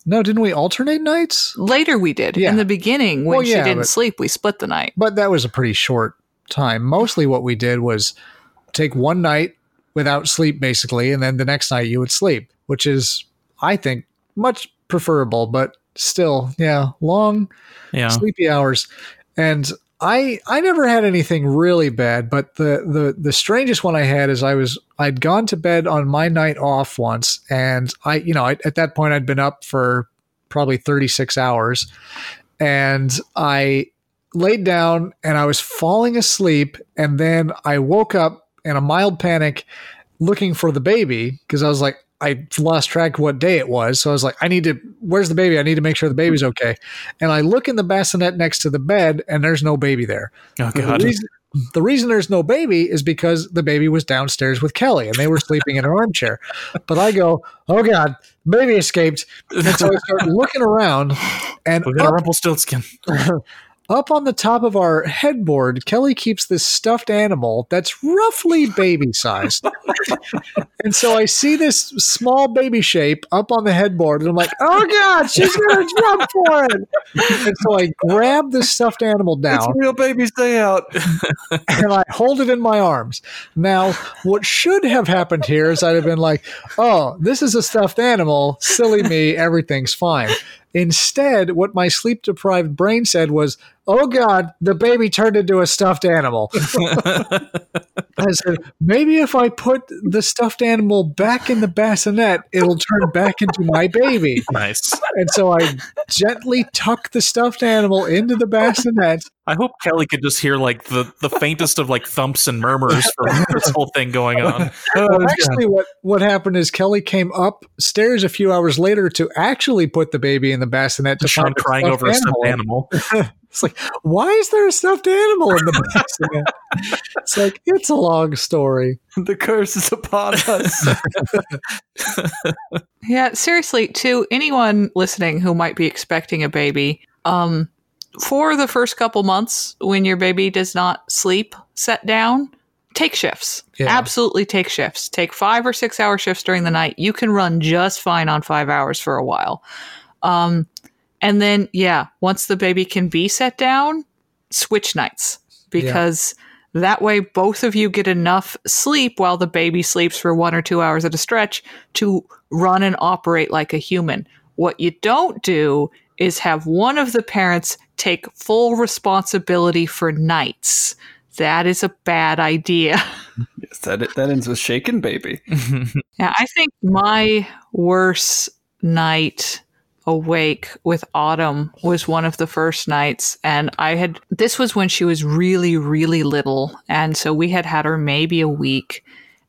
Speaker 1: No, didn't we alternate nights?
Speaker 3: Later we did.
Speaker 1: Yeah.
Speaker 3: In the beginning, when
Speaker 1: Well,
Speaker 3: she didn't
Speaker 1: but-
Speaker 3: sleep, we split the night.
Speaker 1: But that was a pretty short time. Mostly what we did was take one night without sleep, basically, and then the next night you would sleep, which is, I think, much preferable, but still, yeah, long,
Speaker 2: Yeah.
Speaker 1: sleepy hours. And I I never had anything really bad, but the the the strangest one I had is I was I'd gone to bed on my night off once, and I you know I, at that point I'd been up for probably 36 hours, and I laid down and I was falling asleep, and then I woke up in a mild panic, looking for the baby because I was like. I lost track what day it was. So I was like, I need to, where's the baby? I need to make sure the baby's hmm. okay. And I look in the bassinet next to the bed and there's no baby there.
Speaker 2: Oh
Speaker 1: The reason, the reason there's no baby is because the baby was downstairs with Kelly and they were sleeping in an armchair. But I go, oh God, baby escaped. And so I start looking around and
Speaker 2: we got a
Speaker 1: up,
Speaker 2: Rumpelstiltskin.
Speaker 1: up on the top of our headboard, Kelly keeps this stuffed animal that's roughly baby sized. and so I see this small baby shape up on the headboard, and I'm like, oh God, she's going to jump for it. And so I grab this stuffed animal
Speaker 4: It's
Speaker 1: down
Speaker 4: real baby stay out.
Speaker 1: and I hold it in my arms. Now, what should have happened here is I'd have been like, oh, this is a stuffed animal. Silly me. Everything's fine. Instead, what my sleep deprived brain said was, oh God, the baby turned into a stuffed animal. I said, maybe if I put the stuffed animal back in the bassinet, it'll turn back into my baby.
Speaker 2: nice.
Speaker 1: And so I gently tuck the stuffed animal into the bassinet
Speaker 2: I hope Kelly could just hear like the, the faintest of like thumps and murmurs from this whole thing going on.
Speaker 1: Well, oh, actually, what what happened is Kelly came upstairs a few hours later to actually put the baby in the bassinet to
Speaker 2: Sean
Speaker 1: find
Speaker 2: crying
Speaker 1: stuffed
Speaker 2: over a stuffed animal.
Speaker 1: It's like, why is there a stuffed animal in the box? it's like it's a long story.
Speaker 4: the curse is upon us.
Speaker 3: Yeah, seriously, to anyone listening who might be expecting a baby, um, for the first couple months when your baby does not sleep, set down, take shifts.
Speaker 1: Yeah.
Speaker 3: Absolutely take shifts. Take five or six hour shifts during the night. You can run just fine on five hours for a while. Um, and then, yeah, once the baby can be set down, switch nights because that way both of you get enough sleep while the baby sleeps for one or two hours at a stretch to run and operate like a human. What you don't do is have one of the parents take full responsibility for nights. That is a bad idea.
Speaker 4: yes, that that ends with shaken baby.
Speaker 3: Yeah, I think my worst night awake with Autumn was one of the first nights. And I had, this was when she was really, really little. And so we had had her maybe a week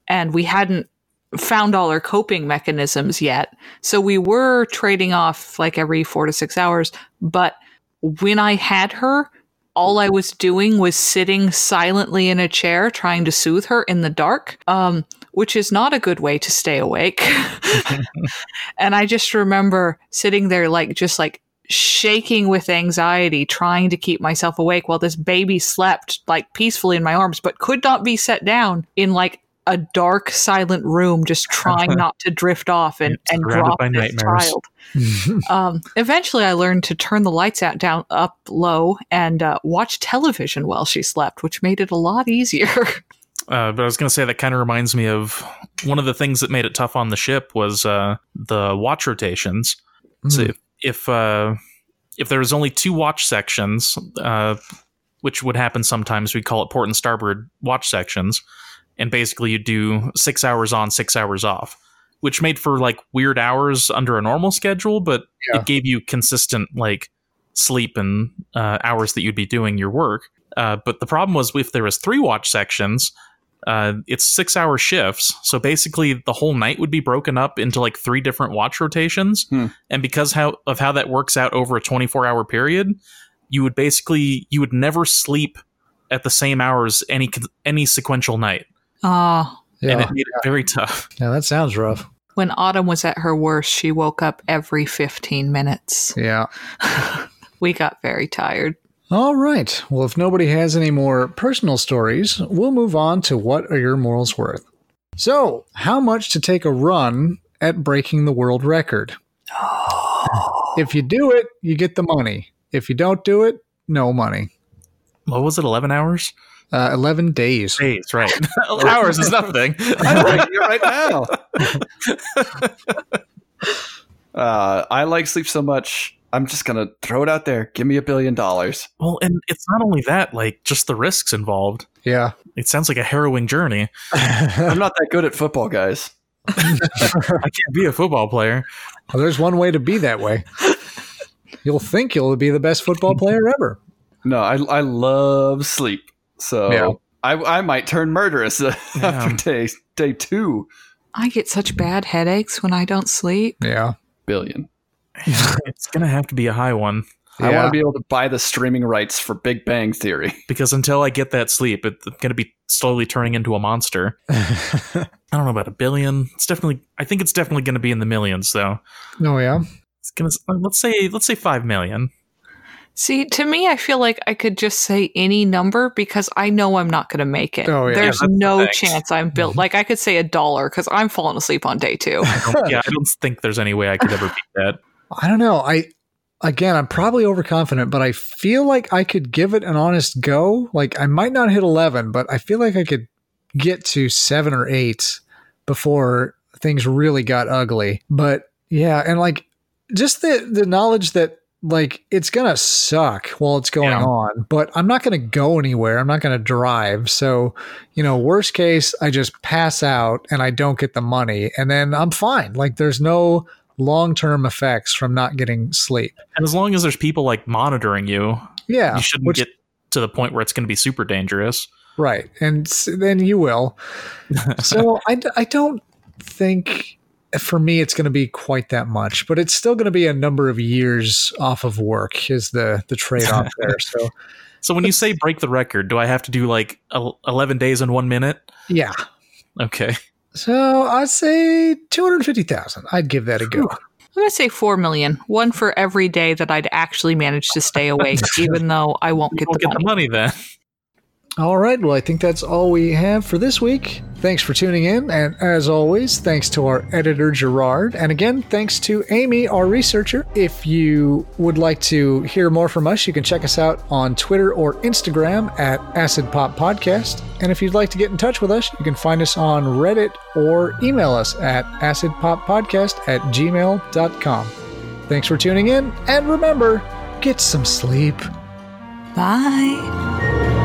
Speaker 3: and we hadn't found all our coping mechanisms yet. So we were trading off like every four to six hours. But when I had her, all I was doing was sitting silently in a chair trying to soothe her in the dark, um, which is not a good way to stay awake. and I just remember sitting there, like, just like shaking with anxiety, trying to keep myself awake while this baby slept like peacefully in my arms, but could not be set down in like a dark, silent room, just trying not to drift off and, and drop
Speaker 2: by
Speaker 3: this
Speaker 2: nightmares.
Speaker 3: child. Um, eventually, I learned to turn the lights out down up low and uh, watch television while she slept, which made it a lot easier.
Speaker 2: Uh, but I was going to say that kind of reminds me of one of the things that made it tough on the ship was uh, the watch rotations. So
Speaker 1: Hmm.
Speaker 2: if if, uh, if there was only two watch sections, uh, which would happen sometimes, we call it port and starboard watch sections, and basically you'd do six hours on, six hours off, which made for like weird hours under a normal schedule, but
Speaker 1: Yeah.
Speaker 2: it gave you consistent like sleep and uh, hours that you'd be doing your work. Uh, but the problem was if there was three watch sections, uh, it's six hour shifts. So basically, the whole night would be broken up into like three different watch rotations.
Speaker 4: Hmm.
Speaker 2: And because how of how that works out over a 24 hour period, you would basically you would never sleep at the same hours any any sequential night,
Speaker 3: Oh,
Speaker 2: and
Speaker 1: Yeah.
Speaker 2: it made it very tough.
Speaker 1: yeah, that sounds rough.
Speaker 3: when Autumn was at her worst, she woke up every 15 minutes.
Speaker 1: Yeah.
Speaker 3: We got very tired.
Speaker 1: All right. Well, if nobody has any more personal stories, we'll move on to what are your morals worth. So, how much to take a run at breaking the world record? If you do it, you get the money. If you don't do it, no money.
Speaker 2: What was it? Eleven hours?
Speaker 1: Uh, 11 days.
Speaker 2: Days, right? hours is nothing.
Speaker 4: I'm breaking it right now. uh, I like sleep so much. I'm just gonna throw it out there. Give me a billion dollars.
Speaker 2: well, and it's not only that; like just the risks involved.
Speaker 1: Yeah.
Speaker 2: It sounds like a harrowing journey.
Speaker 4: I'm not that good at football, guys.
Speaker 2: I can't be a football player.
Speaker 1: Well, there's one way to be that way. You'll think you'll be the best football player ever.
Speaker 4: No, I I love sleep. So
Speaker 1: Yeah.
Speaker 4: I I might turn murderous after day day two
Speaker 3: I get such bad headaches when I don't sleep.
Speaker 1: Yeah.
Speaker 4: billion.
Speaker 2: it's gonna have to be a high one
Speaker 4: I want to be able to buy the streaming rights for Big Bang Theory.
Speaker 2: because until I get that sleep, it's gonna be slowly turning into a monster. I don't know about a billion. It's definitely. I think it's definitely gonna be in the millions, though.
Speaker 1: Oh, yeah.
Speaker 2: It's gonna. Uh, let's say. Let's say five million.
Speaker 3: See, to me, I feel like I could just say any number because I know I'm not going to make it.
Speaker 1: Oh, yeah.
Speaker 3: There's
Speaker 2: Yeah, that's the
Speaker 3: no
Speaker 2: thing.
Speaker 3: chance I'm built. Like, I could say a dollar because I'm falling asleep on day two.
Speaker 2: I yeah, I don't think there's any way I could ever beat that.
Speaker 1: I don't know. I again, I'm probably overconfident, but I feel like I could give it an honest go. Like I might not hit 11, but I feel like I could get to 7 or 8 before things really got ugly. But yeah, and like just the the knowledge that like it's going to suck while it's going
Speaker 2: Yeah.
Speaker 1: on, but I'm not going to go anywhere. I'm not going to drive. So, you know, worst case, I just pass out and I don't get the money and then I'm fine. Like there's no long term effects from not getting sleep.
Speaker 2: And as long as there's people like monitoring you,
Speaker 1: Yeah.
Speaker 2: you shouldn't
Speaker 1: which-
Speaker 2: get to the point where it's going to be super dangerous.
Speaker 1: right. And then you will. so I, I don't think for me it's going to be quite that much, but it's still going to be a number of years off of work is the, the trade off there. So
Speaker 2: So when you say break the record, do I have to do like 11 days in one minute?
Speaker 1: yeah.
Speaker 2: Okay.
Speaker 1: So I'd say 250,000. I'd give that a go.
Speaker 3: I'm going to say 4 million. One for every day that I'd actually manage to stay awake, even though I won't
Speaker 2: You
Speaker 3: get
Speaker 2: won't
Speaker 3: the
Speaker 2: get the
Speaker 3: money.
Speaker 2: money then.
Speaker 1: All right. Well, I think that's all we have for this week. Thanks for tuning in. And as always, thanks to our editor, Gerard. And again, thanks to Amy, our researcher. If you would like to hear more from us, you can check us out on Twitter or Instagram at Acid Pop Podcast. And if you'd like to get in touch with us, you can find us on Reddit or email us at acidpoppodcast at gmail.com. Thanks for tuning in. And remember, get some sleep.
Speaker 3: Bye.